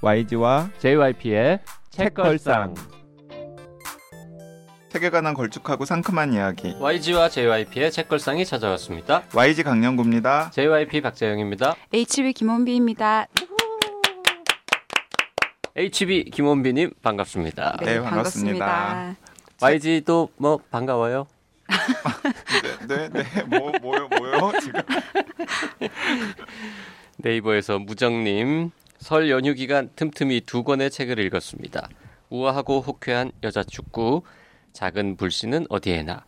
YG와 JYP의 책걸상. 책에 관한 걸쭉하고 상큼한 이야기. YG와 JYP의 책걸상이 찾아왔습니다. YG 강영구입니다. JYP 박재영입니다. HB 김원비입니다. HB 김원비님 반갑습니다. 네, 반갑습니다. YG도 뭐 반가워요. 네, 네, 네. 뭐, 뭐요, 뭐요, 지금? 네이버에서 무정님 설 연휴 기간 틈틈이 두 권의 책을 읽었습니다. 우아하고 호쾌한 여자 축구, 작은 불씨는 어디에나.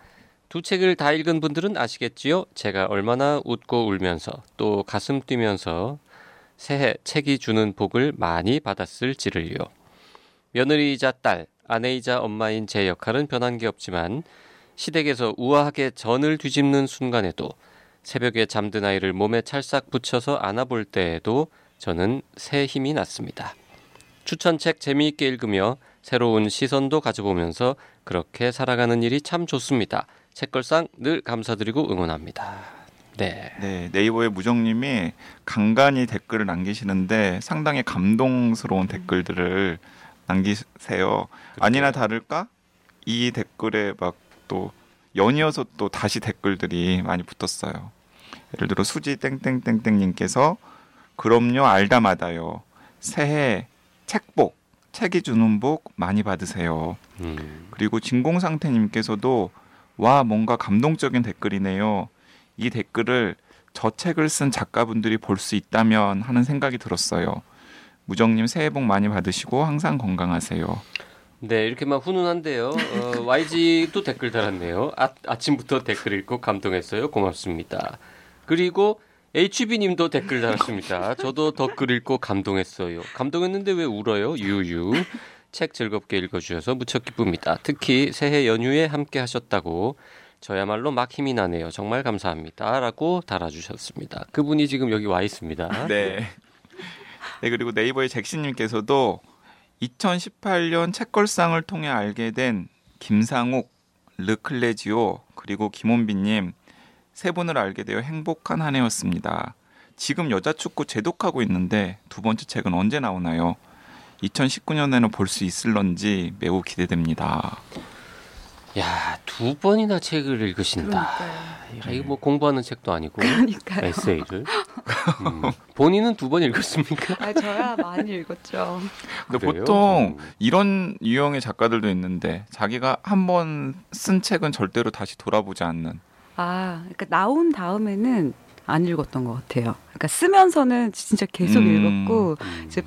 두 책을 다 읽은 분들은 아시겠지요? 제가 얼마나 웃고 울면서 또 가슴 뛰면서 새해 책이 주는 복을 많이 받았을지를요. 며느리이자 딸, 아내이자 엄마인 제 역할은 변한 게 없지만 시댁에서 우아하게 전을 뒤집는 순간에도 새벽에 잠든 아이를 몸에 찰싹 붙여서 안아볼 때에도 저는 새 힘이 났습니다. 추천책 재미있게 읽으며 새로운 시선도 가져보면서 그렇게 살아가는 일이 참 좋습니다. 책걸상 늘 감사드리고 응원합니다. 네. 네, 네이버의 무정님이 간간히 댓글을 남기시는데 상당히 감동스러운 댓글들을 남기세요. 아니나 다를까 이 댓글에 막 또 연이어서 또 다시 댓글들이 많이 붙었어요. 예를 들어 수지 땡땡땡땡님께서 그럼요 알다마다요 새해 책복 책이 주는 복 많이 받으세요. 음, 그리고 진공상태님께서도 와 뭔가 감동적인 댓글이네요. 이 댓글을 저 책을 쓴 작가분들이 볼 수 있다면 하는 생각이 들었어요. 무정님 새해 복 많이 받으시고 항상 건강하세요. 네, 이렇게만 훈훈한데요. 어, YG도 댓글 달았네요. 아, 아침부터 댓글 읽고 감동했어요. 고맙습니다. 그리고 HB님도 댓글 달았습니다. 저도 댓글 읽고 감동했어요. 감동했는데 왜 울어요? 유유. 책 즐겁게 읽어주셔서 무척 기쁩니다. 특히 새해 연휴에 함께 하셨다고 저야말로 막 힘이 나네요. 정말 감사합니다. 라고 달아주셨습니다. 그분이 지금 여기 와 있습니다. 네. 네 그리고 네이버의 잭시님께서도 2018년 책걸상을 통해 알게 된 김상욱, 르클레지오 그리고 김원빈님 세 분을 알게 되어 행복한 한 해였습니다. 지금 여자 축구 재독하고 있는데 두 번째 책은 언제 나오나요? 2019년에는 볼 수 있을런지 매우 기대됩니다. 야, 두 번이나 책을 읽으신다. 그러니까요. 야, 이거 뭐 공부하는 책도 아니고 그러니까요. 에세이를 음, 본인은 두 번 읽었습니까? 아, 저야 많이 읽었죠. 근데 그래요? 보통 음. 이런 유형의 작가들도 있는데 자기가 한 번 쓴 책은 절대로 다시 돌아보지 않는 아, 그러니까 나온 다음에는 안 읽었던 것 같아요. 그러니까 쓰면서는 진짜 계속 음. 읽었고 음. 이제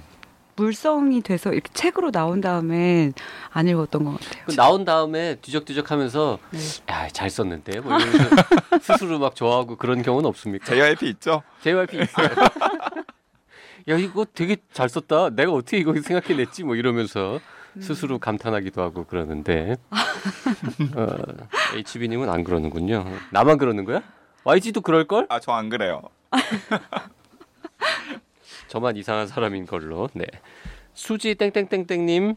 물성이 돼서 이렇게 책으로 나온 다음엔 안 읽었던 것 같아요. 그 나온 다음에 뒤적뒤적하면서 네. 야잘 썼는데 뭐 이러면서 스스로 막 좋아하고 그런 경우는 없습니까? JYP 있죠? JYP 있어요. 야 이거 되게 잘 썼다. 내가 어떻게 이거 생각해냈지? 뭐 이러면서 스스로 감탄하기도 하고 그러는데 어, HB님은 안 그러는군요. 나만 그러는 거야? YG도 그럴 걸? 아 저 안 그래요. 저만 이상한 사람인 걸로. 네. 수지 땡땡땡땡님,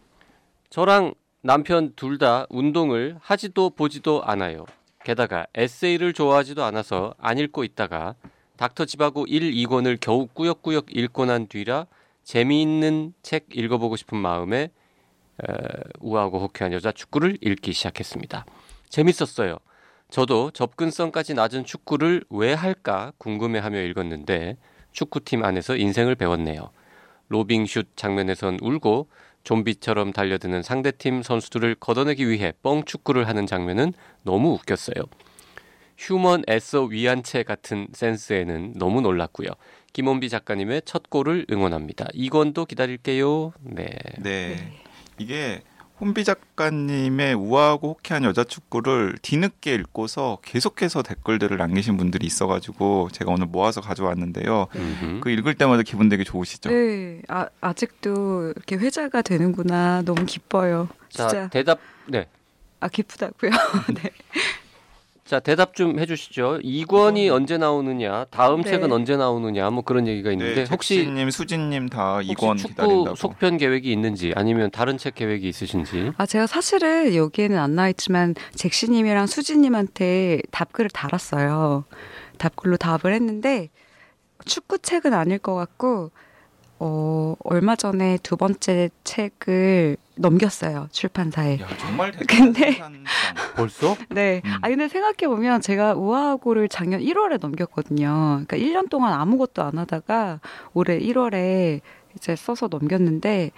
저랑 남편 둘 다 운동을 하지도 보지도 않아요. 게다가 에세이를 좋아하지도 않아서 안 읽고 있다가 닥터 집하고 1, 2권을 겨우 꾸역꾸역 읽고 난 뒤라 재미있는 책 읽어보고 싶은 마음에 에, 우아하고 호쾌한 여자 축구를 읽기 시작했습니다. 재밌었어요. 저도 접근성까지 낮은 축구를 왜 할까 궁금해하며 읽었는데 축구팀 안에서 인생을 배웠네요. 로빙슛 장면에선 울고 좀비처럼 달려드는 상대팀 선수들을 걷어내기 위해 뻥 축구를 하는 장면은 너무 웃겼어요. 휴먼 애써 위안체 같은 센스에는 너무 놀랐고요. 김원비 작가님의 첫 골을 응원합니다. 이권도 기다릴게요. 네. 네. 이게 혼비 작가님의 우아하고 호쾌한 여자 축구를 뒤늦게 읽고서 계속해서 댓글들을 남기신 분들이 있어가지고 제가 오늘 모아서 가져왔는데요. 음흠. 그 읽을 때마다 기분 되게 좋으시죠? 네, 아, 아직도 이렇게 회자가 되는구나. 너무 기뻐요. 자, 진짜 대답 네. 아 기쁘다고요. 네. 자, 대답 좀 해주시죠. 2권이 언제 나오느냐, 다음 네. 책은 언제 나오느냐, 뭐 그런 얘기가 있는데 네, 혹시 님, 수진님 다 혹시 이권 축구 기다린다고. 속편 계획이 있는지 아니면 다른 책 계획이 있으신지? 아 제가 사실은 여기에는 안 나와 있지만 잭시님이랑 수지님한테 답글을 달았어요. 답글로 답을 했는데 축구 책은 아닐 것 같고 어, 얼마 전에 두 번째 책을 넘겼어요. 출판사에. 야, 정말 근데- 벌써? 네. 음. 아, 근데 생각해 보면 제가 우아하고를 작년 1월에 넘겼거든요. 그러니까 1년 동안 아무것도 안 하다가 올해 1월에 이제 써서 넘겼는데,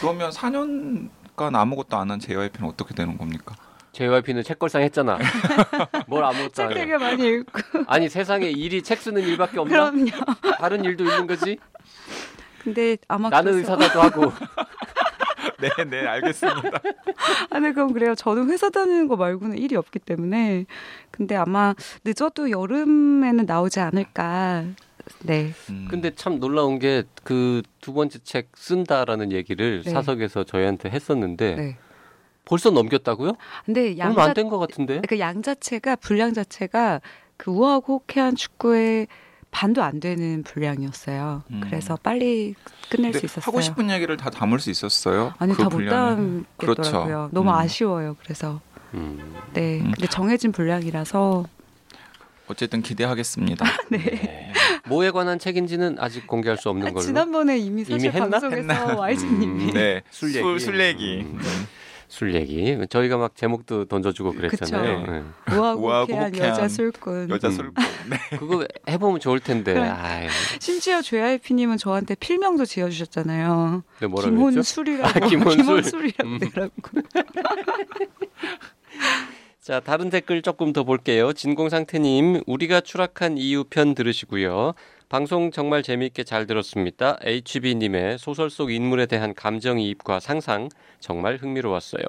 그러면 4년간 아무것도 안한 JYP는 어떻게 되는 겁니까? JYP는 책걸상 했잖아. 뭘 아무것도 책안 해. 되게 많이 읽고. 아니 세상에 일이 책 쓰는 일밖에 없나? 그럼요. 다른 일도 있는 거지? 근데 아마. 나는 그래서- 의사다도 하고. 네, 네, 알겠습니다. 아, 네, 그럼 그래요. 저는 회사 다니는 거 말고는 일이 없기 때문에. 근데 아마 늦어도 여름에는 나오지 않을까. 네. 음. 근데 참 놀라운 게 그 두 번째 책 쓴다라는 얘기를 네. 사석에서 저희한테 했었는데 네. 벌써 넘겼다고요? 근데 얼마 양자, 안된 것 같은데? 그 양 자체가, 분량 자체가 그 우아하고 호쾌한 축구의 반도 안 되는 분량이었어요. 음. 그래서 빨리 끝낼 수 있었어요. 하고 싶은 얘기를 다 담을 수 있었어요. 아니 그 다못 분량에. 담겠더라고요. 그렇죠. 너무 음. 아쉬워요. 그래서 음. 네. 음. 근데 정해진 분량이라서 어쨌든 기대하겠습니다. 네. 뭐에 관한 책인지는 아직 공개할 수 없는 걸로. 지난번에 이미 사실 이미 했나? 방송에서 와이즈님이 음. 네, 술 술, 얘기. 술 얘기. 음. 술 얘기. 저희가 막 제목도 던져주고 그랬잖아요. 네. 호쾌한 여자 술꾼. 여자 음. 술꾼. 네. 그거 해보면 좋을 텐데. 그래. 심지어 JYP님은 저한테 필명도 지어주셨잖아요. 근데 뭐라? 김혼술이라고. 아, 김혼술. 김혼술 이라고 음. 자, 다른 댓글 조금 더 볼게요. 진공상태님, 우리가 추락한 이유 편 들으시고요. 방송 정말 재미있게 잘 들었습니다. HB님의 소설 속 인물에 대한 감정이입과 상상 정말 흥미로웠어요.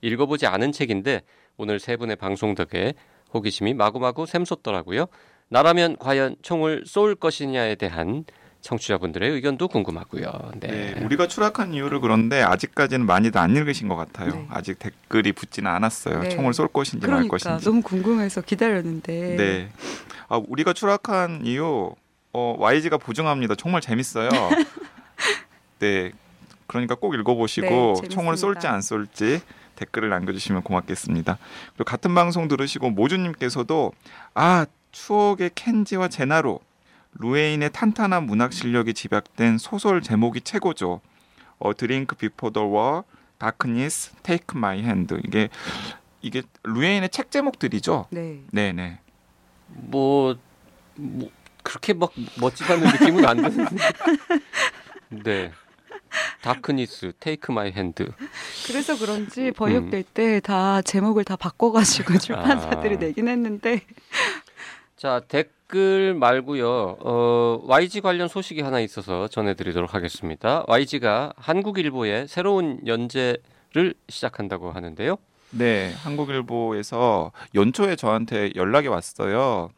읽어보지 않은 책인데 오늘 세 분의 방송 덕에 호기심이 마구마구 샘솟더라고요. 나라면 과연 총을 쏠 것이냐에 대한 청취자분들의 의견도 궁금하고요. 네. 네, 우리가 추락한 이유를 그런데 아직까지는 많이들 안 읽으신 것 같아요. 네. 아직 댓글이 붙지는 않았어요. 네. 총을 쏠 것인지 말 그러니까 것인지. 너무 궁금해서 기다렸는데. 네. 아, 우리가 추락한 이유 어, YG가 보증합니다. 정말 재밌어요. 네. 그러니까 꼭 읽어보시고 네. 총을 쏠지 안 쏠지 댓글을 남겨주시면 고맙겠습니다. 그리고 같은 방송 들으시고 모주님께서도 아 추억의 켄지와 제나로 루헤인의 탄탄한 문학 실력이 집약된 소설 제목이 최고죠. 어, Drink Before the War, Darkness, Take My Hand 이게 이게 루헤인의 책 제목들이죠. 네. 네 네. 뭐, 뭐 그렇게 막 멋지다는 느낌은 안 드는데. 네. Darkness, Take My Hand. 그래서 음. 그런지 번역될 때 다 제목을 다 바꿔가지고 출판사들이 아. 내긴 했는데. 자, 댓글 말고요. 어, YG 관련 소식이 하나 있어서 전해드리도록 하겠습니다. YG가 한국일보에 새로운 연재를 시작한다고 하는데요. 네, 한국일보에서 연초에 저한테 연락이 왔어요.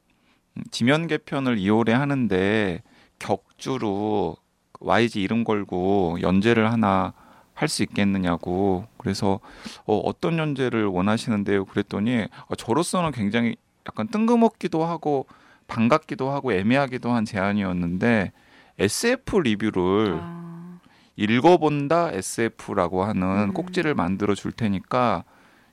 음, 지면 개편을 2월에 하는데 격주로 YG 이름 걸고 연재를 하나 할 수 있겠느냐고. 그래서 어, 어떤 연재를 원하시는데요? 그랬더니 어, 저로서는 굉장히 약간 뜬금없기도 하고 반갑기도 하고 애매하기도 한 제안이었는데 SF 리뷰를 아, 읽어본다 SF라고 하는 음. 꼭지를 만들어 줄 테니까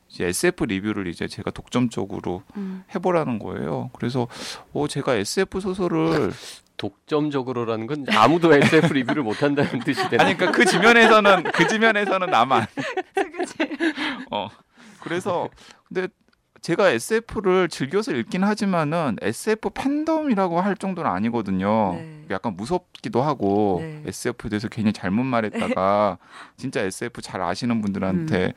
SF 리뷰를 이제 제가 독점적으로 음. 해보라는 거예요. 그래서 어 제가 SF 소설을 독점적으로라는 건 아무도 SF 리뷰를 못 한다는 뜻이 되나? 아니 그러니까 그 지면에서는 그 지면에서는 나만 그치? 어 그래서 근데 제가 SF를 즐겨서 읽긴 하지만은 SF 팬덤이라고 할 정도는 아니거든요. 네. 약간 무섭기도 하고 네. SF에 대해서 괜히 잘못 말했다가 진짜 SF 잘 아시는 분들한테 음.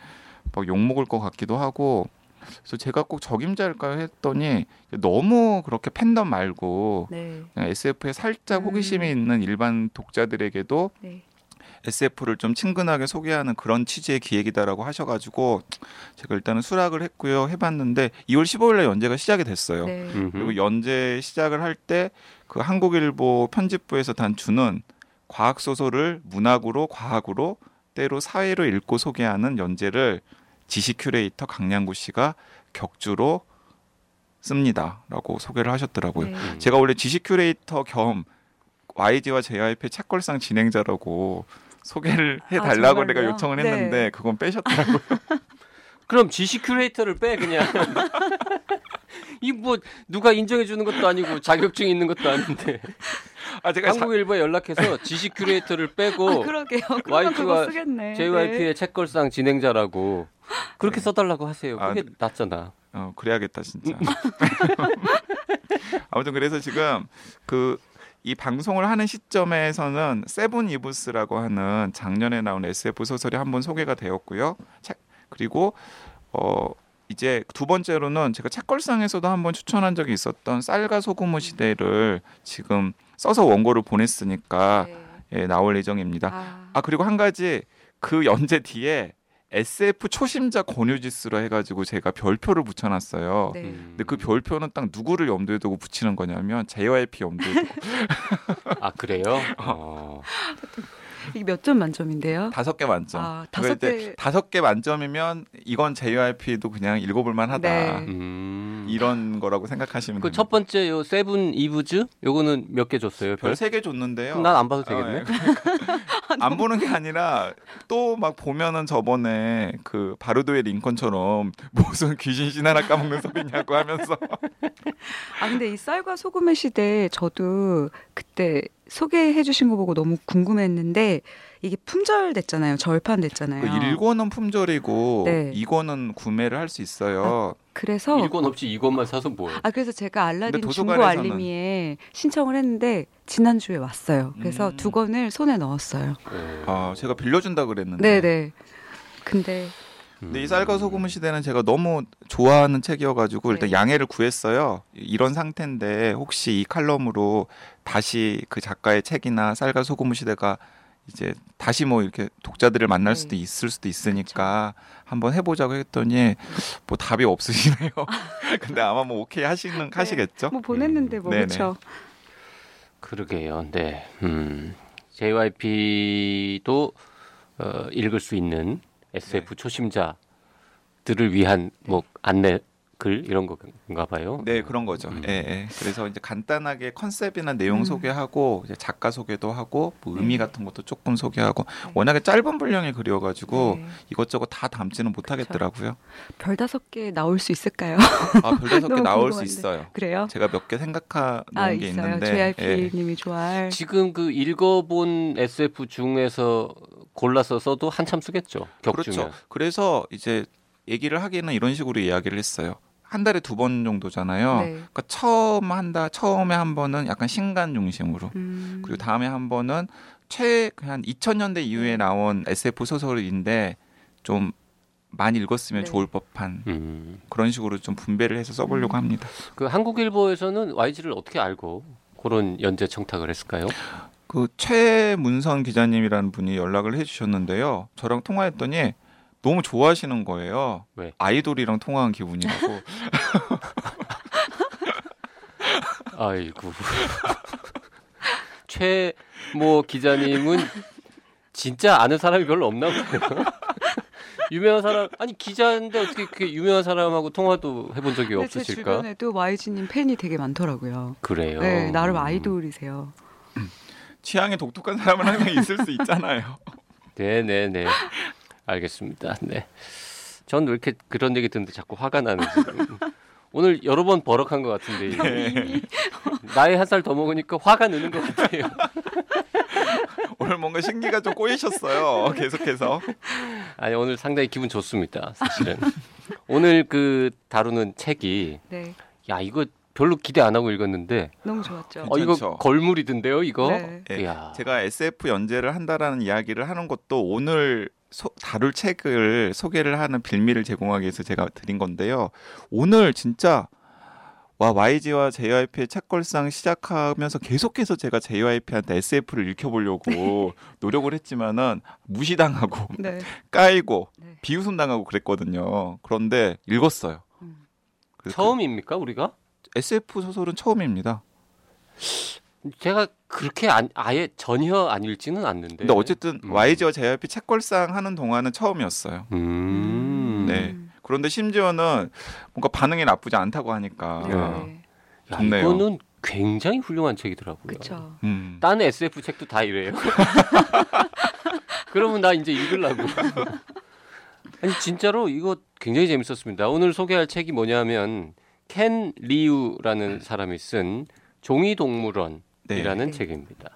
막 욕먹을 것 같기도 하고 그래서 제가 꼭 적임자일까 했더니 너무 그렇게 팬덤 말고 네. SF에 살짝 음. 호기심이 있는 일반 독자들에게도 네. SF를 좀 친근하게 소개하는 그런 취지의 기획이다라고 하셔가지고 제가 일단은 수락을 했고요 해봤는데 2월 15일에 연재가 시작이 됐어요. 네. 그리고 연재 시작을 할 때 그 한국일보 편집부에서 단 주는 과학 소설을 문학으로 과학으로 때로 사회로 읽고 소개하는 연재를 지식 큐레이터 강양구 씨가 격주로 씁니다라고 소개를 하셨더라고요. 네. 음. 제가 원래 지식 큐레이터 겸 YG와 JYP 책걸상 진행자라고 소개를 해달라고 아, 내가? 요청을 네. 했는데 그건 빼셨더라고요. 그럼 지식 큐레이터를 빼 그냥. 이 뭐 누가 인정해 주는 것도 아니고 자격증 있는 것도 아닌데. 아 제가 자- 한국일보에 연락해서 지식 큐레이터를 빼고 아, 그러게요. 쓰겠네. JYP의 네. 책걸상 진행자라고 그렇게 써달라고 하세요. 아, 그게 네. 낫잖아. 어, 그래야겠다 진짜. 아무튼 그래서 지금 그 이 방송을 하는 시점에서는 Seveneves라고 하는 작년에 나온 SF 소설이 한번 소개가 되었고요. 책 그리고 어 이제 두 번째로는 제가 책걸상에서도 한번 추천한 적이 있었던 쌀과 소금의 시대를 지금 써서 원고를 보냈으니까 네. 예, 나올 예정입니다. 아, 아 그리고 한 가지 그 연재 뒤에 SF 초심자 권유지수로 해가지고 제가 별표를 붙여놨어요. 네. 음. 근데 그 별표는 딱 누구를 염두에 두고 붙이는 거냐면 JYP 염두에 두고 아 그래요? 어. 이게 몇 점 만점인데요? 다섯 개 만점. 아, 다섯 개. 다섯 개 만점이면 이건 JYP도 그냥 읽어볼 만하다. 네. 음. 이런 거라고 생각하시면 그 첫 번째 요 세븐 이브즈 요거는 몇 개 줬어요? 별? 별세 개 줬는데요. 난 안 봐도 되겠네. 어, 예. 그러니까 안 보는 게 아니라 또 막 보면은 저번에 그 바르도의 링컨처럼 무슨 귀신 신 하나 까먹는 소리냐고 하면서 아 근데 이 쌀과 소금의 시대 저도 그때 소개해 주신 거 보고 너무 궁금했는데 이게 품절 됐잖아요. 절판 됐잖아요. 그 1권은 품절이고 네. 2권은 구매를 할 수 있어요. 그래서 일권 없이 이것만 사서 뭐해? 아 그래서 제가 알라딘 중고 도서관에서는- 알림이에 신청을 했는데 지난주에 왔어요. 그래서 음. 두 권을 손에 넣었어요. 어. 아, 제가 빌려 준다 그랬는데. 네, 네. 근데 근데 이 쌀과 소금의 시대는 제가 너무 좋아하는 책이어가지고 일단 네. 양해를 구했어요. 이런 상태인데 혹시 이 칼럼으로 다시 그 작가의 책이나 쌀과 소금의 시대가 이제 다시 뭐 이렇게 독자들을 만날 네. 수도 있을 수도 있으니까 한번 해보자고 했더니 뭐 답이 없으시네요. 근데 아마 뭐 오케이 하시는 하시겠죠? 뭐 보냈는데 뭐 네네. 그렇죠. 그러게요. 네. 음. JYP도 어, 읽을 수 있는 SF 초심자들을 위한 뭐 안내 글 이런 건가 봐요. 네 그런 거죠. 음. 예, 예. 그래서 이제 간단하게 컨셉이나 내용 음. 소개하고 이제 작가 소개도 하고 뭐 네. 의미 같은 것도 조금 소개하고 워낙에 짧은 분량의 글이어가지고 네. 이것저것 다 담지는 못하겠더라고요. 별 다섯 개 나올 수 있을까요? 아 별 다섯 개 너무 나올 수 궁금한데. 있어요. 그래요? 제가 몇 개 생각하 놓은 아게 있어요. 있는데 JRP 예. 님이 좋아할. 지금 그 읽어본 SF 중에서 골라서 써도 한참 쓰겠죠. 격주면. 그렇죠. 그래서 이제 얘기를 하기는 이런 식으로 이야기를 했어요. 한 달에 두 번 정도잖아요. 네. 그러니까 처음 한다 처음에 한 번은 약간 신간 중심으로 음. 그리고 다음에 한 번은 최한 2000년대 이후에 네. 나온 SF 소설인데 좀 많이 읽었으면 네. 좋을 법한 음. 그런 식으로 좀 분배를 해서 써보려고 음. 합니다. 그 한국일보에서는 YG를 어떻게 알고 그런 연재 청탁을 했을까요? 그 최문선 기자님이라는 분이 연락을 해주셨는데요. 저랑 통화했더니 너무 좋아하시는 거예요. 왜? 아이돌이랑 통화한 기분이라고. 아이고. 최모 기자님은 진짜 아는 사람이 별로 없나 보네요. 유명한 사람 아니 기자인데 어떻게 그렇게 유명한 사람하고 통화도 해본 적이 근데 제 없으실까? 주변에도 YG님 팬이 되게 많더라고요. 그래요. 네, 나름 음. 아이돌이세요. 취향이 독특한 사람은 항상 있을 수 있잖아요. 네네 네. 알겠습니다. 네. 전 왜 이렇게 그런 얘기 듣는데 자꾸 화가 나는지. 오늘 여러 번 버럭한 것 같은데. 이게. 나이 한 살 더 먹으니까 화가 느는 것 같아요. 오늘 뭔가 신기가 좀 꼬이셨어요. 계속해서. 아니 오늘 상당히 기분 좋습니다. 사실은. 오늘 그 다루는 책이 네, 야 이거 별로 기대 안 하고 읽었는데 너무 좋았죠. 어 이거 괜찮죠? 걸물이던데요 이거. 네. 예, 이야. 제가 SF 연재를 한다라는 이야기를 하는 것도 오늘 소- 다룰 책을 소개를 하는 빌미를 제공하기 위해서 제가 드린 건데요. 오늘 진짜 와 YG와 JYP의 책걸상 시작하면서 계속해서 제가 JYP한테 SF를 읽혀보려고 노력을 했지만은 무시당하고 네. 까이고 네. 비웃음 당하고 그랬거든요. 그런데 읽었어요. 음. 그래서 처음입니까 우리가? 그 SF 소설은 처음입니다. 제가 그렇게 안, 아예 전혀 안 읽지는 않는데. 근데 어쨌든 음. YG와 JYP 책걸상 하는 동안은 처음이었어요. 음. 네. 그런데 심지어는 뭔가 반응이 나쁘지 않다고 하니까. 네. 야. 야, 좋네요. 이거는 굉장히 훌륭한 책이더라고요. 그렇죠. 음. 딴 SF 책도 다 이래요. 그러면 나 이제 읽으려고. 아니 진짜로 이거 굉장히 재밌었습니다. 오늘 소개할 책이 뭐냐면 켄 리우라는 사람이 쓴 종이 동물원 네. 네. 책입니다.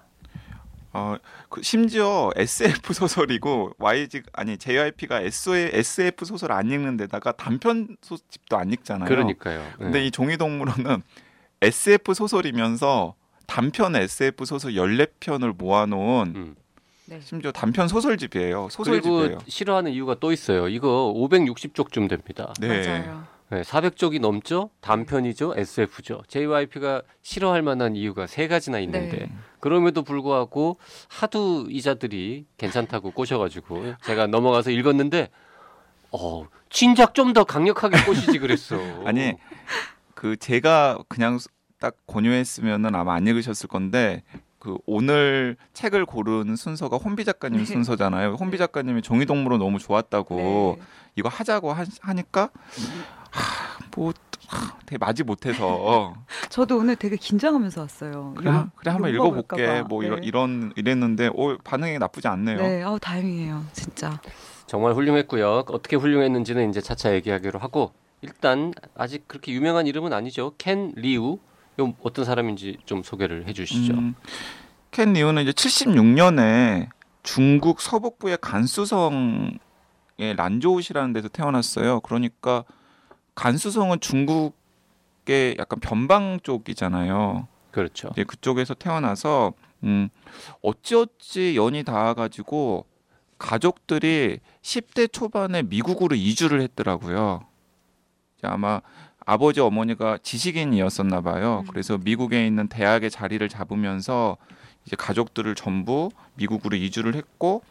어, 그 심지어 SF 소설이고 YG 아니 JYP가 SF 소설 안 읽는 데다가 단편 소집도 안 읽잖아요. 그러니까요. 네. 근데 이 종이동물원은 SF 소설이면서 단편 SF 소설 14편을 모아놓은 음. 네. 심지어 단편 소설집이에요. 그리고 소설집이에요. 싫어하는 이유가 또 있어요. 이거 560쪽쯤 됩니다. 네. 맞아요. 네, 400쪽이 넘죠. 단편이죠. SF죠. JYP가 싫어할 만한 이유가 세 가지나 있는데 네. 그럼에도 불구하고 하도 이자들이 괜찮다고 꼬셔가지고 제가 넘어가서 읽었는데 어 진작 좀 더 강력하게 꼬시지 그랬어. 아니 그 제가 그냥 딱 권유했으면은 아마 안 읽으셨을 건데 그 오늘 책을 고른 순서가 혼비 작가님 네. 순서잖아요. 혼비 작가님이 종이동물원 너무 좋았다고 네. 이거 하자고 하, 하니까 하, 뭐 하, 되게 맞이 못해서 저도 오늘 되게 긴장하면서 왔어요. 그래, 그래 한번 읽어볼게. 뭐 네. 이런 이런 이랬는데 어, 반응이 나쁘지 않네요. 네, 아우 다행이에요, 진짜. 정말 훌륭했고요. 어떻게 훌륭했는지는 이제 차차 얘기하기로 하고 일단 아직 그렇게 유명한 이름은 아니죠. 켄 리우. 요 어떤 사람인지 좀 소개를 해주시죠. 음, 켄 리우는 이제 76년에 중국 서북부의 간수성의 란조우시라는 데서 태어났어요. 그러니까 간수성은 중국의 약간 변방 쪽이잖아요. 그렇죠. 이제 그쪽에서 태어나서 음, 어찌어찌 연이 닿아가지고 가족들이 10대 초반에 미국으로 이주를 했더라고요. 이제 아마 아버지 어머니가 지식인이었었나 봐요. 음. 그래서 미국에 있는 대학에 자리를 잡으면서 이제 가족들을 전부 미국으로 이주를 했고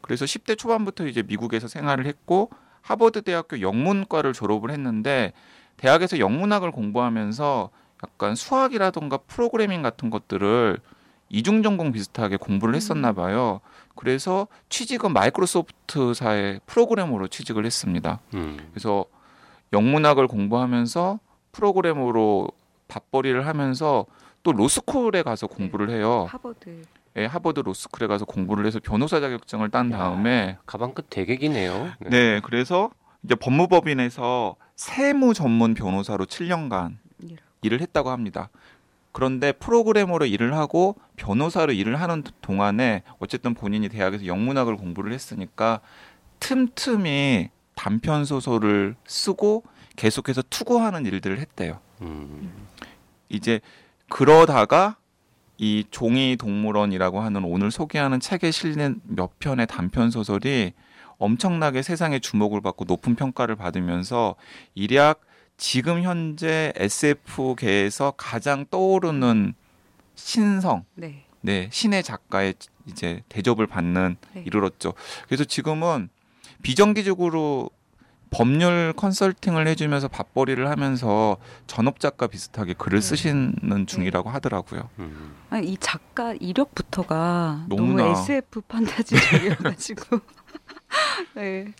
그래서 10대 초반부터 이제 미국에서 생활을 했고 하버드 대학교 영문과를 졸업을 했는데 대학에서 영문학을 공부하면서 약간 수학이라던가 프로그래밍 같은 것들을 이중 전공 비슷하게 공부를 했었나 봐요. 그래서 취직은 마이크로소프트사의 프로그래머로 취직을 했습니다. 음. 그래서 영문학을 공부하면서 프로그래머로 밥벌이를 하면서 또 로스쿨에 가서 공부를 해요. 하버드. 예, 하버드 로스쿨에 가서 공부를 해서 변호사 자격증을 딴 야. 다음에 가방 끝 되게 기네요. 네. 네, 그래서 이제 법무법인에서 세무 전문 변호사로 7년간 일을. 일을 했다고 합니다. 그런데 프로그래머로 일을 하고 변호사로 일을 하는 동안에 어쨌든 본인이 대학에서 영문학을 공부를 했으니까 틈틈이 단편 소설을 쓰고 계속해서 투고하는 일들을 했대요. 음. 이제 그러다가 이 종이 동물원이라고 하는 오늘 소개하는 책에 실린 몇 편의 단편 소설이 엄청나게 세상의 주목을 받고 높은 평가를 받으면서 일약 지금 현재 SF계에서 가장 떠오르는 신성, 네. 네, 신의 작가의 이제 대접을 받는 네. 이르렀죠. 그래서 지금은 비정기적으로 법률 컨설팅을 해주면서 밥벌이를 하면서 전업 작가 비슷하게 글을 네. 쓰시는 중이라고 하더라고요. 음. 아니 이 작가 이력부터가 너무나. 너무 SF 판타지적이어가지고. 네,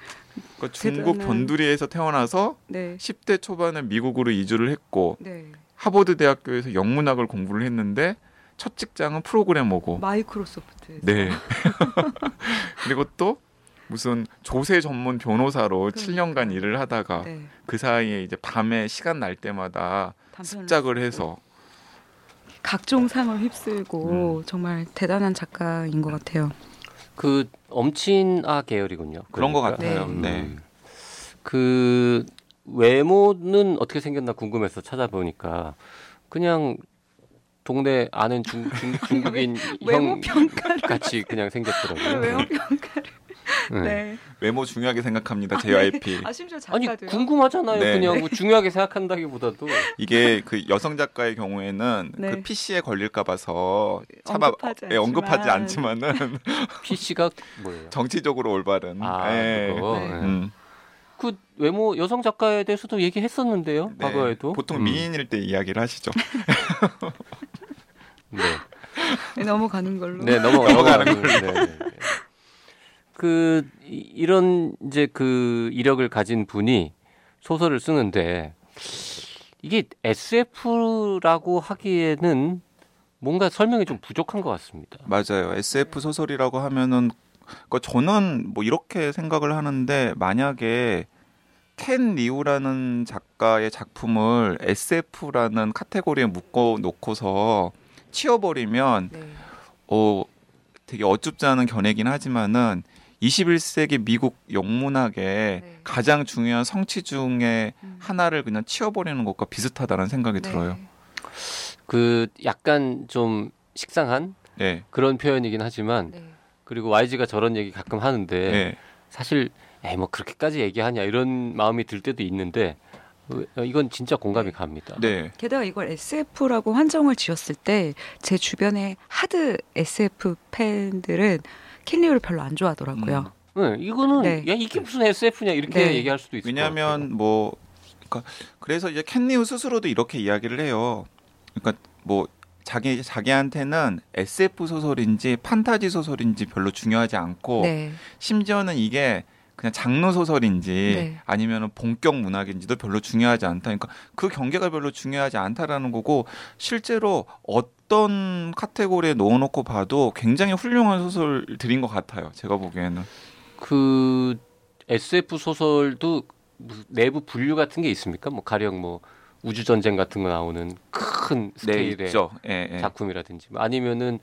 그러니까 중국 대단한- 변두리에서 태어나서 네, 10대 초반에 미국으로 이주를 했고 네. 하버드 대학교에서 영문학을 공부를 했는데 첫 직장은 프로그래머고. 마이크로소프트. 네. 그리고 또 무슨 조세 전문 변호사로 그러니까요. 7년간 일을 하다가 네. 그 사이에 이제 밤에 시간 날 때마다 습작을 해서 각종 상을 음. 휩쓸고 정말 대단한 작가인 것 같아요. 그 엄친아 계열이군요. 그런 것 그러니까. 같아요. 음. 네. 그 외모는 어떻게 생겼나 궁금해서 찾아보니까 그냥 동네 아는 중, 중, 중국인 외모 형 평가를 같이 그냥 생겼더라고요. 외모 평가를. 네. 네. 외모 중요하게 생각합니다. JYP. 아 심지어 아니 작가도요. 궁금하잖아요. 네. 그냥 뭐 중요하게 생각한다기보다도 이게 그 여성 작가의 경우에는 네. 그 PC에 걸릴까 봐서 차마 언급하지 예, 언급하지 않지만. 않지만은 PC가 뭐예요? 정치적으로 올바른 아 예. 그거. 네. 예. 음. 그 외모 여성 작가에 대해서도 얘기했었는데요. 네. 과거에도 보통 음. 미인일 때 이야기를 하시죠. 네. 네, 넘어가는 걸로. 네, 넘어가, 넘어가는 걸로. 네, 네, 네. 그 이- 이런 이제 그 이력을 가진 분이 소설을 쓰는데 이게 SF라고 하기에는 뭔가 설명이 좀 부족한 것 같습니다. 맞아요. SF 소설이라고 하면은 그 저는 뭐 이렇게 생각을 하는데 만약에 켄 리우라는 작가의 작품을 SF라는 카테고리에 묶어 놓고서 치워버리면 네. 어 되게 어줍지 않은 견해긴 하지만은 21세기 미국 영문학의 네. 가장 중요한 성취 중에 음. 하나를 그냥 치워버리는 것과 비슷하다는 생각이 네. 들어요. 그 약간 좀 식상한 네. 그런 표현이긴 하지만 네. 그리고 YG가 저런 얘기 가끔 하는데 네. 사실 에이 뭐 그렇게까지 얘기하냐 이런 마음이 들 때도 있는데 어, 이건 진짜 공감이 갑니다. 네. 게다가 이걸 SF라고 한정을 지었을 때 제 주변에 하드 SF 팬들은 캔리오를 별로 안 좋아하더라고요. 음. 네, 이거는 네. 야 이게 무슨 SF냐 이렇게 네. 얘기할 수도 것 왜냐하면 뭐 그러니까 그래서 이제 캔리우 스스로도 이렇게 이야기를 해요. 그러니까 뭐 자기 자기한테는 SF 소설인지 판타지 소설인지 별로 중요하지 않고 네. 심지어는 이게 그냥 장르 소설인지 네. 아니면 본격 문학인지도 별로 중요하지 않다. 그러니까 그 경계가 별로 중요하지 않다라는 거고 실제로 어떤 카테고리에 넣어놓고 봐도 굉장히 훌륭한 소설들인 것 같아요. 제가 보기에는. 그 SF 소설도 내부 분류 같은 게 있습니까? 뭐 가령 뭐 우주 전쟁 같은 거 나오는 큰 네, 스케일의 예. 작품이라든지 뭐 아니면은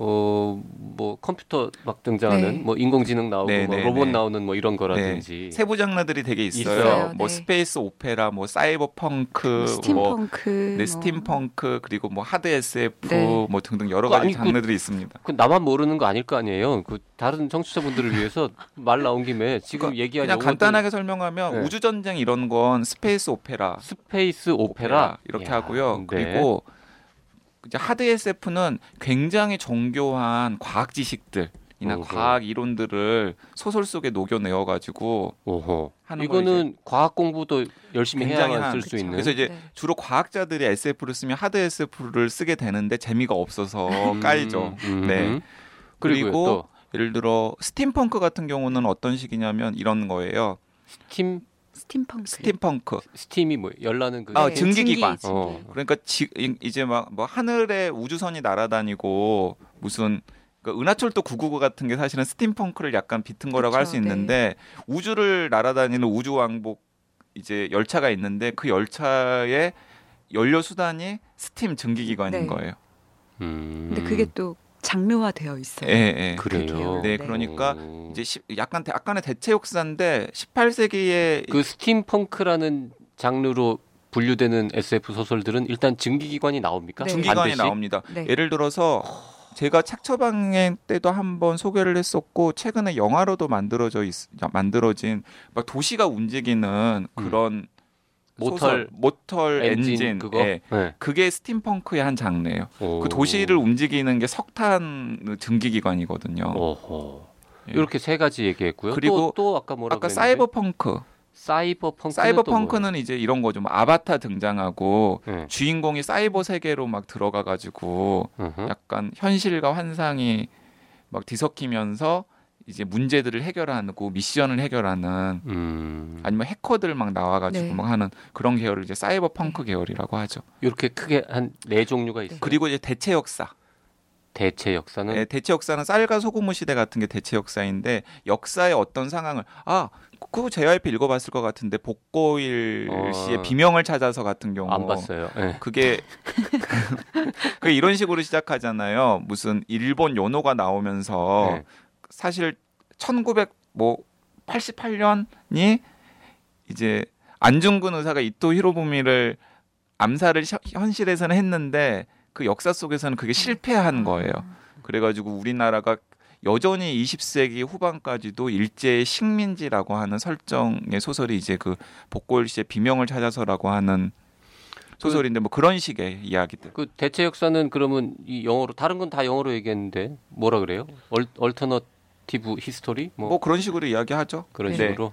어 뭐 컴퓨터 막 등장하는 네. 뭐 인공지능 나오고 네, 뭐 네, 로봇 네. 나오는 뭐 이런 거라든지 세부 장르들이 되게 있어요. 있어요. 뭐 네. space opera, 뭐 사이버 펑크, 뭐 스팀펑크, 네, 뭐. 스팀펑크 그리고 뭐 hard SF 네. 뭐 등등 여러 그 가지 아니, 그- 장르들이 있습니다. 그 나만 모르는 거 아닐 거 아니에요. 그 다른 청취자분들을 위해서 말 나온 김에 지금 얘기한 그냥 간단하게 설명하면 네. 우주 전쟁 이런 건 space opera, space opera, 이렇게 야, 하고요. 네. 그리고 이제 hard SF는 굉장히 정교한 과학 지식들 이나 어허. 과학 이론들을 소설 속에 녹여내어 가지고 이거는 과학 공부도 열심히 한- 쓸 수. 있는. 그래서 이제 네. 주로 과학자들이 SF를 쓰면 hard SF를 쓰게 되는데 재미가 없어서 음, 까이죠. 음, 네. 음. 그리고 그리고 또 예를 들어 스팀펑크 같은 경우는 어떤 식이냐면 이런 거예요. 스팀 steampunk. steampunk. 스팀이 뭐 열나는 그 아, 네, 증기 기관. 증기, 어. 증기. 그러니까 지, 이- 이제 막 뭐 하늘에 우주선이 날아다니고 무슨 그 은하철도 999 같은 게 사실은 steampunk를 약간 비튼 거라고 할수 그쵸, 네. 있는데 우주를 날아다니는 우주 왕복 이제 열차가 있는데 그 열차의 연료 수단이 스팀 증기 기관인 네. 거예요. 음. 근데 그게 또 장르화되어 있어요. 예, 예. 그래요. 네, 네. 그러니까 오. 이제 시- 약간 대- 약간의 대체 역사인데 18세기에 그 steampunk라는 장르로 분류되는 SF 소설들은 일단 증기기관이 나옵니까? 네. 증기관이 반드시? 나옵니다. 네. 예를 들어서 제가 책 처방할 때도 한번 소개를 했었고 최근에 영화로도 만들어져 있, 만들어진 막 도시가 움직이는 그런 mortal 소설, Mortal Engine, Engine, 그거. 예. 네. 그게 steampunk의 한 장르예요. 오. 그 도시를 움직이는 게 석탄 증기기관이거든요. 오호. 예. 이렇게 세 가지 얘기했고요. 그리고 또, 또 아까 뭐라고 아까 했는데? 사이버펑크, 사이버 펑크 사이버 펑크는 이제 이런 거죠. 뭐 아바타 등장하고 네. 주인공이 사이버 세계로 막 들어가 가지고. 약간 현실과 환상이 막 뒤섞이면서 이제 문제들을 해결하고 미션을 해결하는 음. 아니면 해커들 막 나와가지고 네. 막 하는 그런 계열을 이제 사이버 펑크 계열이라고 하죠. 이렇게 크게 한 네 종류가 있어요. 그리고 이제 대체 역사. 대체 역사는 네, 대체 역사는 쌀과 소금의 시대 같은 게 대체 역사인데 역사의 어떤 상황을 아 그거 JYP 읽어봤을 것 같은데 복고일 어. 씨의 비명을 찾아서 같은 경우 안 봤어요. 네. 그게 그 이런 식으로 시작하잖아요. 무슨 일본 연호가 나오면서 네. 사실 1900뭐 88년이 이제 안중근 의사가 이토 히로부미를 암살을 시- 현실에서는 했는데 그 역사 속에서는 그게 실패한 거예요. 그래가지고 우리나라가 여전히 20세기 후반까지도 일제의 식민지라고 하는 설정의 소설이 이제 그 복거일 씨의 비명을 찾아서라고 하는 소설인데 뭐 그런 식의 이야기들. 그 대체 역사는 그러면 이 영어로 다른 건 다 영어로 얘기했는데 뭐라 그래요? al, alternative history 뭐, 뭐 그런 식으로 이야기하죠. 그런 네. 식으로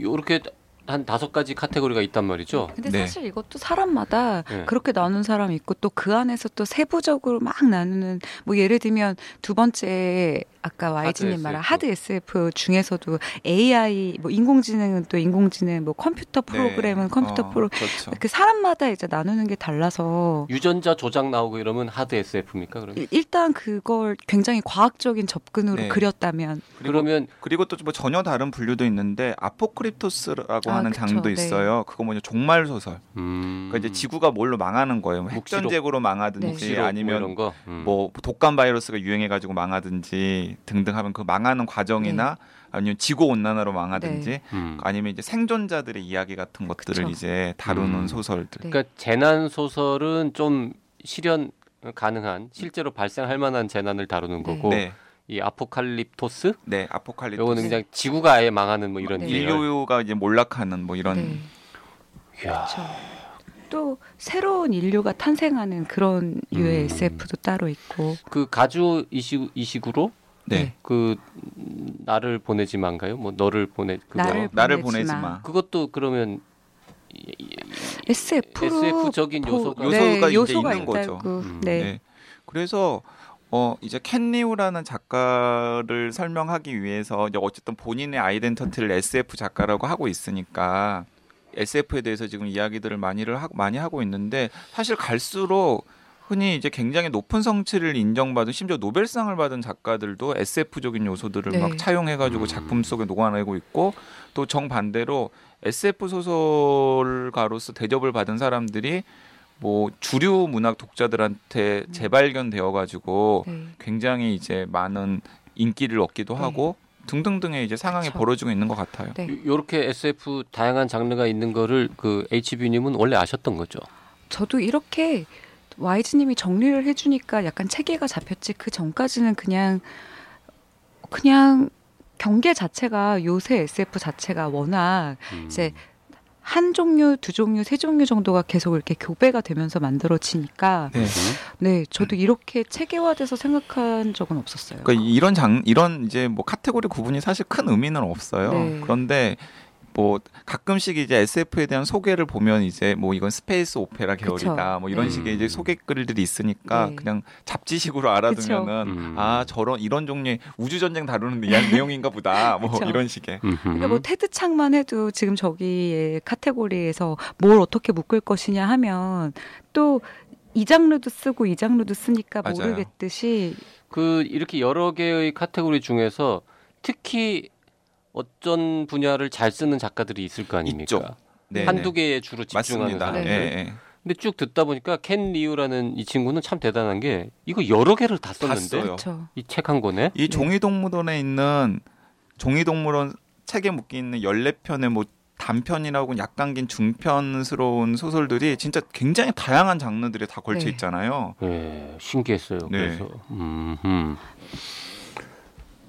요렇게 한 다섯 가지 카테고리가 있단 말이죠. 근데 네. 사실 이것도 사람마다 네. 그렇게 나누는 사람이 있고 또 그 안에서 또 세부적으로 막 나누는 뭐 예를 들면 두 번째 아까 하드 말한. 하드 SF 중에서도 AI 뭐 인공지능은 또 인공지능 뭐 컴퓨터 프로그램은 네. 컴퓨터 어, 프로 그렇죠. 그 사람마다 이제 나누는 게 달라서 유전자 조작 나오고 이러면 하드 SF입니까? 그러면 일- 일단 그걸 굉장히 과학적인 접근으로 네. 그렸다면 그리고, 그러면 그리고 또 뭐 전혀 다른 분류도 있는데 아포크립토스라고 아, 하는 그쵸, 장도 네. 있어요. 그거 뭐냐 종말 소설. 음. 그러니까 이제 지구가 뭘로 망하는 거예요. 뭐. 핵전쟁으로 망하든지 묵시록 뭐 아니면 거. 음. 뭐 독감 바이러스가 유행해가지고 망하든지 등등 하면 그 망하는 과정이나 아니면 지구 온난화로 망하든지 음. 아니면 이제 생존자들의 이야기 같은 것들을 그쵸. 이제 다루는 음. 소설들. 네. 그러니까 재난 소설은 좀 실현 가능한 실제로 발생할 만한 재난을 다루는 네. 거고 네, 이 아포칼립토스 네, 아포칼립스. 요거는 그냥 지구가 아예 망하는 뭐 이런 네. 인류가 이제 몰락하는 뭐 이런. 네. 그렇죠. 또 새로운 인류가 탄생하는 그런 유의 음. SF도 따로 있고. 그 가주 이시 이시구로 네. 그 음, 나를 보내지만가요? 뭐 너를 보내 그거 나를 나를 보내지 보내지 마. 마. 그것도 그러면 SF로 SF적인 요소가 요소가 이제 요소가 있는 거죠. 있다고. 음. 네. 네. 그래서 어 이제 켄 리우라는 작가를 설명하기 위해서 이제 어쨌든 본인의 아이덴티티를 SF 작가라고 하고 있으니까 SF에 대해서 지금 이야기들을 많이를 하고 많이 하고 있는데 사실 갈수록 흔히 이제 굉장히 높은 성취를 인정받은 심지어 노벨상을 받은 작가들도 SF적인 요소들을 네. 막 차용해가지고 음. 작품 속에 녹아내고 있고 또 정반대로 SF 소설가로서 대접을 받은 사람들이 뭐 주류 문학 독자들한테 재발견되어 가지고 네. 굉장히 이제 많은 인기를 얻기도 네. 하고 등등등의 이제 상황이 그쵸. 벌어지고 있는 것 같아요. 네. 요렇게 SF 다양한 장르가 있는 거를 그 HB님은 원래 아셨던 거죠. 저도 이렇게 와이즈님이 정리를 해주니까 약간 체계가 잡혔지 그 전까지는 그냥 그냥 경계 자체가 요새 SF 자체가 워낙 음. 이제 한 종류, 두 종류, 세 종류 정도가 계속 이렇게 교배가 되면서 만들어지니까 네. 네 저도 이렇게 체계화돼서 생각한 적은 없었어요. 그러니까 이런 장 이런 이제 뭐 카테고리 구분이 사실 큰 의미는 없어요. 네. 그런데 뭐 가끔씩 이제 SF에 대한 소개를 보면 이제 뭐 이건 space opera 계열이다 그쵸. 뭐 이런 네. 식의 이제 소개 글들이 있으니까 네. 그냥 잡지식으로 알아두면은 음. 아 저런 이런 종류의 우주 전쟁 다루는 내- 내용인가 보다 뭐 그쵸. 이런 식의. 그러니까 뭐 테드 창만 해도 지금 저기의 카테고리에서 뭘 어떻게 묶을 것이냐 하면 또 이 장르도 쓰고 이 장르도 쓰니까 맞아요. 모르겠듯이 그 이렇게 여러 개의 카테고리 중에서 특히 어떤 분야를 잘 쓰는 작가들이 있을 거 아닙니까? 있죠. 네, 한두 네. 개에 주로 집중하는 맞습니다. 사람들. 예, 예. 근데 쭉 듣다 보니까 켄 리우라는 이 친구는 참 대단한 게 이거 여러 개를 다다 썼는데. 이 책 한 권에 이 종이 동물원에 있는 종이 동물원 책에 묶여 있는 14편의 뭐 단편이라고 약간 긴 중편스러운 소설들이 진짜 굉장히 다양한 장르들이 다 걸쳐 네. 있잖아요. 예, 신기했어요. 네. 그래서 음.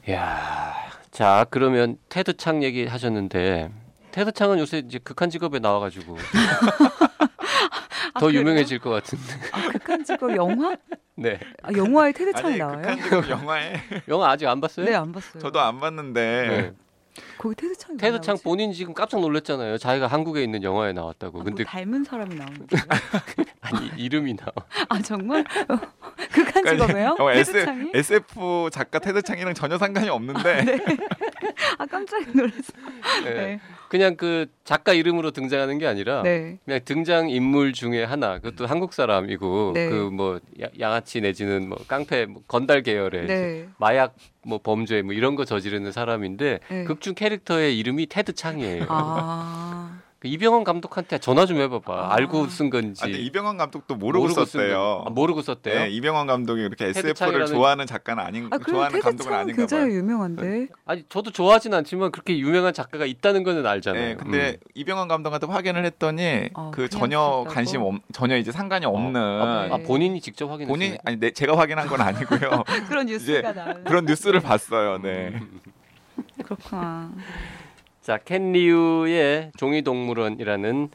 야. 자, 그러면 테드 창 얘기 하셨는데 테드 창은 요새 이제 극한 직업에 나와 가지고 아, 더 그래요? 유명해질 것 같은데. 아, 극한 직업 영화? 네. 아, 영화에 테드 창이 나와요? 극한 직업 영화에 영화 아직 안 봤어요? 네, 안 봤어요. 저도 안 봤는데 네. 거기 테드 창이 테드 왜창 나오지? 본인 지금 깜짝 놀랐잖아요. 자기가 한국에 있는 영화에 나왔다고. 아, 근데 뭐 닮은 사람이 나오는 거예요? 아니 이름이 나와. 아 정말? 어, 극한 직업이에요? 어, 테드 S, 창이? SF 작가 테드 창이랑 전혀 상관이 없는데 아 깜짝 놀랐어. 네. 네. 그냥 그 작가 이름으로 등장하는 게 아니라 네. 그냥 등장 인물 중에 하나. 그것도 한국 사람이고 네. 그뭐 양아치 내지는 뭐 깡패 뭐 건달 계열의 네. 마약 뭐 범죄 뭐 이런 거 저지르는 사람인데 네. 극중 캐릭터의 이름이 테드 창이에요. 아. 그 이병헌 감독한테 전화 좀 해봐봐. 아. 알고 쓴 건지. 아, 근데 이병헌 감독도 모르고, 쓴 썼대요. 건- 아, 모르고 썼대요. 네, 이병헌 감독이 그렇게 SF를 좋아하는 작가는 아닌 아 좋아하는 감독은 창 아닌가 봐요. 굉장히 유명한데. 아니 저도 좋아하진 않지만 그렇게 유명한 작가가 있다는 거는 알잖아요. 네, 근데 음. 이병헌 감독한테 확인을 했더니 어, 그 전혀 썼다고? 관심 없, 전혀 이제 상관이 없는 아, 아, 네. 본인이 직접 확인했어요. 본인 아니 네, 제가 확인한 건 아니고요. 그런 뉴스가 나오는. 그런 뉴스를 봤어요. 네. 그렇구나. 자, 켄 리우의 종이동물원이라는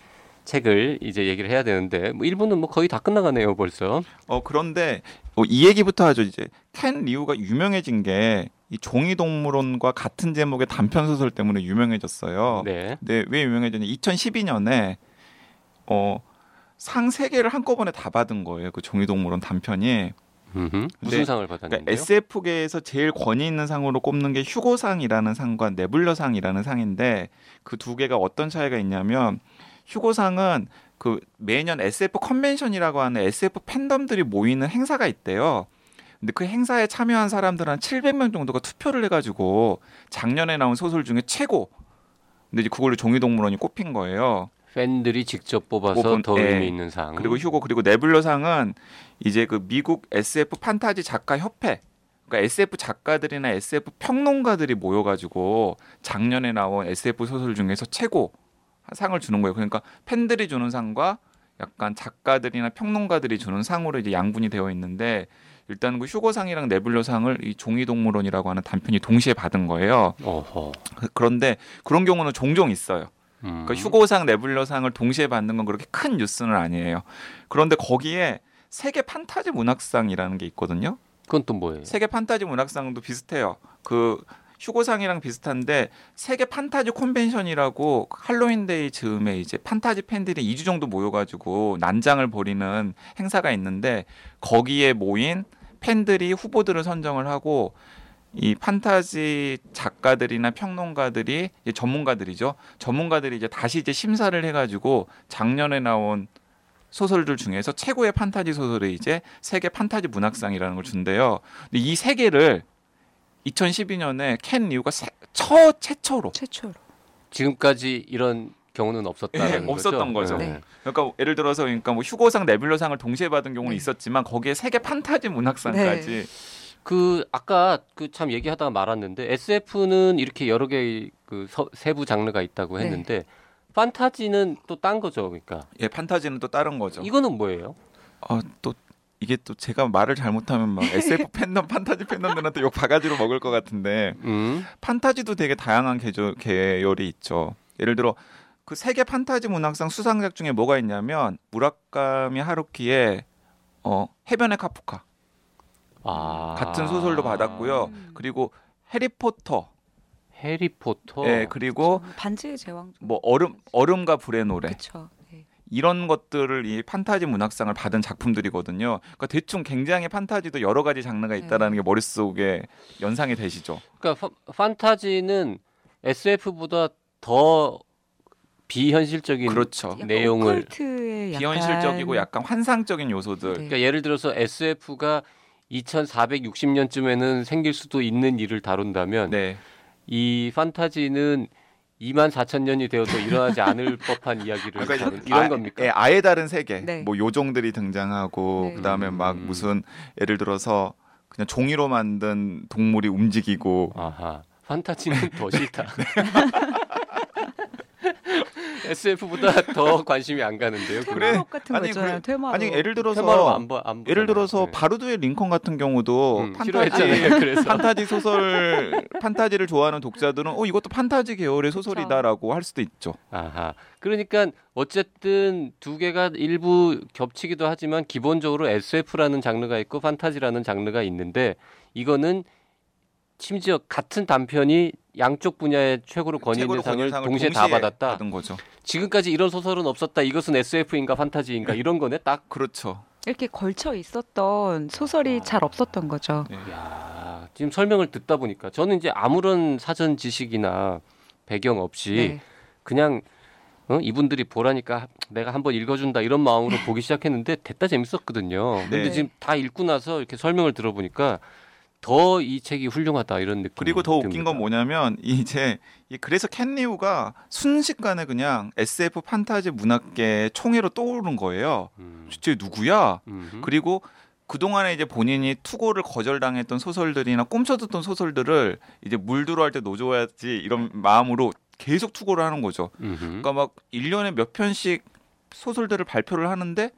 책을 이제 얘기를 해야 되는데 뭐 1부는 뭐 거의 다 끝나가네요, 벌써. 어 그런데 어, 이 얘기부터 하죠. 이제 켄 리우가 유명해진 게 이 종이동물원과 같은 제목의 단편 소설 때문에 유명해졌어요. 네. 근데 왜 유명해졌냐? 2012년에 어, 상 세 개를 한꺼번에 다 받은 거예요. 그 종이동물원 단편이. 음흠. 무슨 네. 상을 그러니까 받았는데요? SF계에서 제일 권위 있는 상으로 꼽는 게 휴고상이라는 상과 네블러상이라는 상인데 그 두 개가 어떤 차이가 있냐면 휴고상은 그 매년 SF 컨벤션이라고 하는 SF 팬덤들이 모이는 행사가 있대요. 근데 그 행사에 참여한 사람들 한 700명 정도가 투표를 해가지고 작년에 나온 소설 중에 최고 근데 이제 그걸로 종이동물원이 꼽힌 거예요. 팬들이 직접 뽑아서 뽑은- 더 예. 의미 있는 상. 그리고 휴고 그리고 네뷸러상은 이제 그 미국 SF 판타지 작가 협회 그러니까 SF 작가들이나 SF 평론가들이 모여가지고 작년에 나온 SF 소설 중에서 최고 상을 주는 거예요. 그러니까 팬들이 주는 상과 약간 작가들이나 평론가들이 주는 상으로 이제 양분이 되어 있는데 일단 그 휴고상이랑 네뷸러상을 이 종이동물원이라고 하는 단편이 동시에 받은 거예요. 어허. 그- 그런데 그런 경우는 종종 있어요. 음. 그러니까 휴고상 네뷸러상을 동시에 받는 건 그렇게 큰 뉴스는 아니에요. 그런데 거기에 세계 판타지 문학상이라는 게 있거든요. 그건 또 뭐예요? 세계 판타지 문학상도 비슷해요. 그 휴고상이랑 비슷한데 세계 판타지 컨벤션이라고 할로윈데이 즈음에 이제 판타지 팬들이 2주 정도 모여가지고 난장을 벌이는 행사가 있는데 거기에 모인 팬들이 후보들을 선정을 하고 이 판타지 작가들이나 평론가들이 이제 전문가들이죠. 전문가들이 이제 다시 이제 심사를 해가지고 작년에 나온 소설들 중에서 최고의 판타지 소설을 이제 세계 판타지 문학상이라는 걸 준대요. 근데 이 세 개를 2012년에 켄 리우가 세- 처 최초로 최초로. 지금까지 이런 경우는 없었다는 예, 거죠. 없었던 거죠. 네. 그러니까 예를 들어서 그러니까 뭐 휴고상 네뷸러상을 동시에 받은 경우는 네. 있었지만 거기에 세계 판타지 문학상까지 그 아까 그 참 얘기하다가 말았는데 SF는 이렇게 여러 개의 그 서- 세부 장르가 있다고 네. 했는데 판타지는 또 딴 거죠, 그러니까. 예 판타지는 또 다른 거죠. 이거는 뭐예요? 어, 또 이게 또 제가 말을 잘못하면 막 SF 팬덤 판타지 팬덤들한테 욕 바가지로 먹을 것 같은데 음. 판타지도 되게 다양한 계절, 계열이 있죠. 예를 들어 그 세계 판타지 문학상 수상작 중에 뭐가 있냐면 무라카미 하루키의 어, 해변의 카프카 아. 같은 소설도 받았고요. 음. 그리고 해리포터, 해리포터. 예 그리고 반지의 제왕. 뭐 얼음 얼음과 불의 노래 그렇죠. 네. 이런 것들을 이 판타지 문학상을 받은 작품들이거든요. 그러니까 대충 굉장히 판타지도 여러 가지 장르가 있다라는 게 머릿속에 연상이 되시죠. 그러니까 파- 판타지는 SF보다 더 비현실적인 그렇죠. 내용을 비현실적이고 약간 환상적인 요소들. 네. 그러니까 예를 들어서 SF가 2460년쯤에는 생길 수도 있는 일을 다룬다면 네. 이 판타지는 2만 4천 년이 되어도 일어나지 않을 법한 이야기를 그러니까 다룬 이런 아, 겁니까? 예, 아예 다른 세계. 네. 뭐 요종들이 등장하고 네. 그다음에 막 음. 무슨 예를 들어서 그냥 종이로 만든 동물이 움직이고 아하. 판타지는 더 싫다. 네. SF보다 더 관심이 안 가는데요. 그래. 테마록 같은 거 아니, 있잖아요. 그래. 테마로. 아니 예를 들어서 안 봐, 안 예를. 들어서 네. 바루드의 링컨 같은 경우도 음, 판타지 싫어했잖아요. 그래서 판타지 소설 판타지를 좋아하는 독자들은 어 이것도 판타지 계열의 소설이다라고 할 수도 있죠. 아하. 그러니까 어쨌든 두 개가 일부 겹치기도 하지만 기본적으로 SF라는 장르가 있고 판타지라는 장르가 있는데 이거는 심지어 같은 단편이 양쪽 분야의 최고로 권위 있는 최고로 상을 권위상을 동시에 다 받았다. 받은 거죠. 지금까지 이런 소설은 없었다. 이것은 SF인가 판타지인가 이런 거네. 딱. 그렇죠. 이렇게 걸쳐 있었던 소설이 잘 없었던 거죠. 네. 야, 지금 설명을 듣다 보니까 저는 이제 아무런 사전 지식이나 배경 없이 네. 그냥 어? 이분들이 보라니까 내가 한번 읽어준다 이런 마음으로 보기 시작했는데 됐다 재밌었거든요. 근데 네. 지금 다 읽고 나서 이렇게 설명을 들어보니까 더 이 책이 훌륭하다 이런 느낌. 그리고 더 웃긴 건 뭐냐면 이제 이 그래서 캔리우가 순식간에 그냥 SF 판타지 문학계 총회로 떠오른 거예요. 음, 진짜 누구야? 음. 그리고 그동안에 이제 본인이 투고를 거절당했던 소설들이나 꿈쳐듣던 소설들을 이제 물들어 할때 놓줘야지 이런 마음으로 계속 투고를 하는 거죠. 음흠. 그러니까 막 1년에 몇 편씩 소설들을 발표를 하는데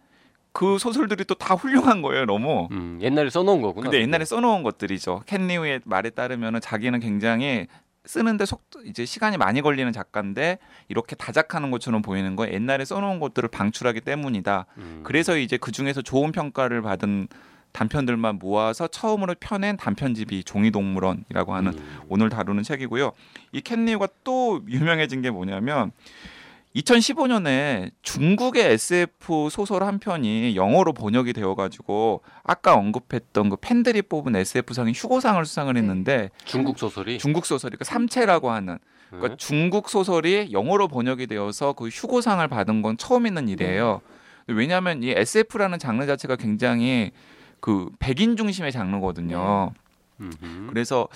그 소설들이 또 다 훌륭한 거예요, 너무. 음, 옛날에 써놓은 거구나. 근데 옛날에 써놓은 것들이죠. 캔리우의 말에 따르면은 자기는 굉장히 쓰는데 속도 이제 시간이 많이 걸리는 작가인데 이렇게 다작하는 것처럼 보이는 거 옛날에 써놓은 것들을 방출하기 때문이다. 음. 그래서 이제 그 중에서 좋은 평가를 받은 단편들만 모아서 처음으로 펴낸 단편집이 종이동물원이라고 하는 음. 오늘 다루는 책이고요. 이 캔리우가 또 유명해진 게 뭐냐면 2015년에 중국의 SF 소설 한 편이 영어로 번역이 되어가지고 아까 언급했던 그 팬들이 뽑은 SF상인 휴고상을 수상을 했는데 중국 소설이 중국 소설이 그 삼체라고 하는 그러니까 네. 중국 소설이 영어로 번역이 되어서 그 휴고상을 받은 건 처음 있는 일이에요. 왜냐하면 이 SF라는 장르 자체가 굉장히 그 백인 중심의 장르거든요. 음흠. 그래서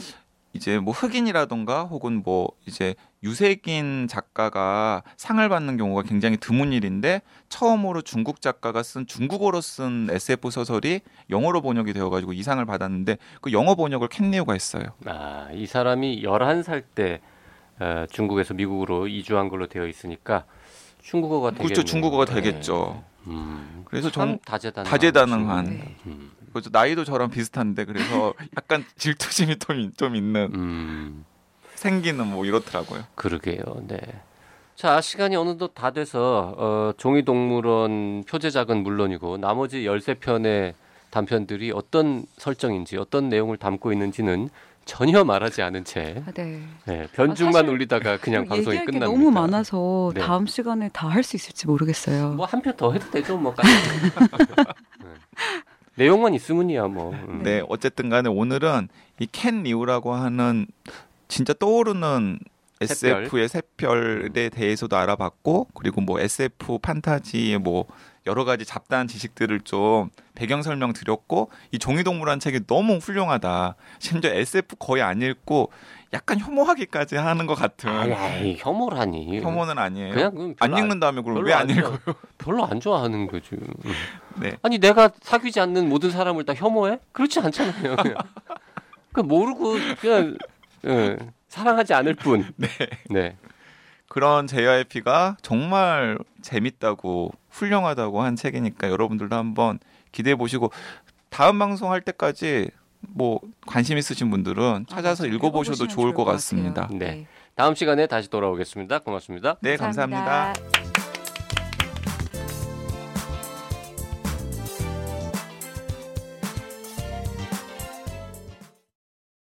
이제 뭐 흑인이라던가 혹은 뭐 이제 유색인 작가가 상을 받는 경우가 굉장히 드문 일인데 처음으로 중국 작가가 쓴 중국어로 쓴 SF 소설이 영어로 번역이 되어 가지고 이 상을 받았는데 그 영어 번역을 캔 리우가 했어요. 아, 이 사람이 11살 때 어, 중국에서 미국으로 이주한 걸로 되어 있으니까 중국어가 되겠네요. 그렇죠, 중국어가 네. 되겠죠. 음, 그래서 참정 다재다능한 다재다능한. 네. 음, 그래서 나이도 저랑 비슷한데 그래서 약간 질투심이 좀, 좀 있는 음, 생기는 뭐 이렇더라고요. 그러게요. 네. 자, 시간이 어느덧 다 돼서 어, 종이동물원 표제작은 물론이고 나머지 13편의 단편들이 어떤 설정인지 어떤 내용을 담고 있는지는 전혀 말하지 않은 채 아, 네. 네, 변죽만 사실 울리다가 그냥 방송이 얘기할 게 끝납니다. 너무 많아서 네. 다음 시간에 다 할 수 있을지 모르겠어요. 뭐 한 편 더 해도 되죠, 뭐. 네. 내용만 있으면이야 뭐. 음. 네, 어쨌든 간에 오늘은 이 켄 리우라고 하는 진짜 떠오르는. SF의 샛별에 대해서도 알아봤고 그리고 뭐 SF 판타지의 뭐 여러 가지 잡다한 지식들을 좀 배경 설명 드렸고 이 종이동물한 책이 너무 훌륭하다. 심지어 SF 거의 안 읽고 약간 혐오하기까지 하는 것 같은 아이, 혐오라니. 혐오는 아니에요. 그냥 안 별로 읽는 다음에 그럼 왜안안 읽어요? 별로 안 좋아하는 거죠. 음. 네. 아니 내가 사귀지 않는 모든 사람을 다 혐오해? 그렇지 않잖아요. 그냥. 그 모르고 그냥 예, 사랑하지 않을 뿐. 네. 네. 그런 JYP가 정말 재밌다고 훌륭하다고 한 책이니까 여러분들도 한번 기대해 보시고 다음 방송 할 때까지 뭐 관심 있으신 분들은 찾아서 아, 읽어보셔도 읽어보시면 좋을 것. 같습니다. 네. 다음 시간에 다시 돌아오겠습니다. 고맙습니다. 네, 감사합니다.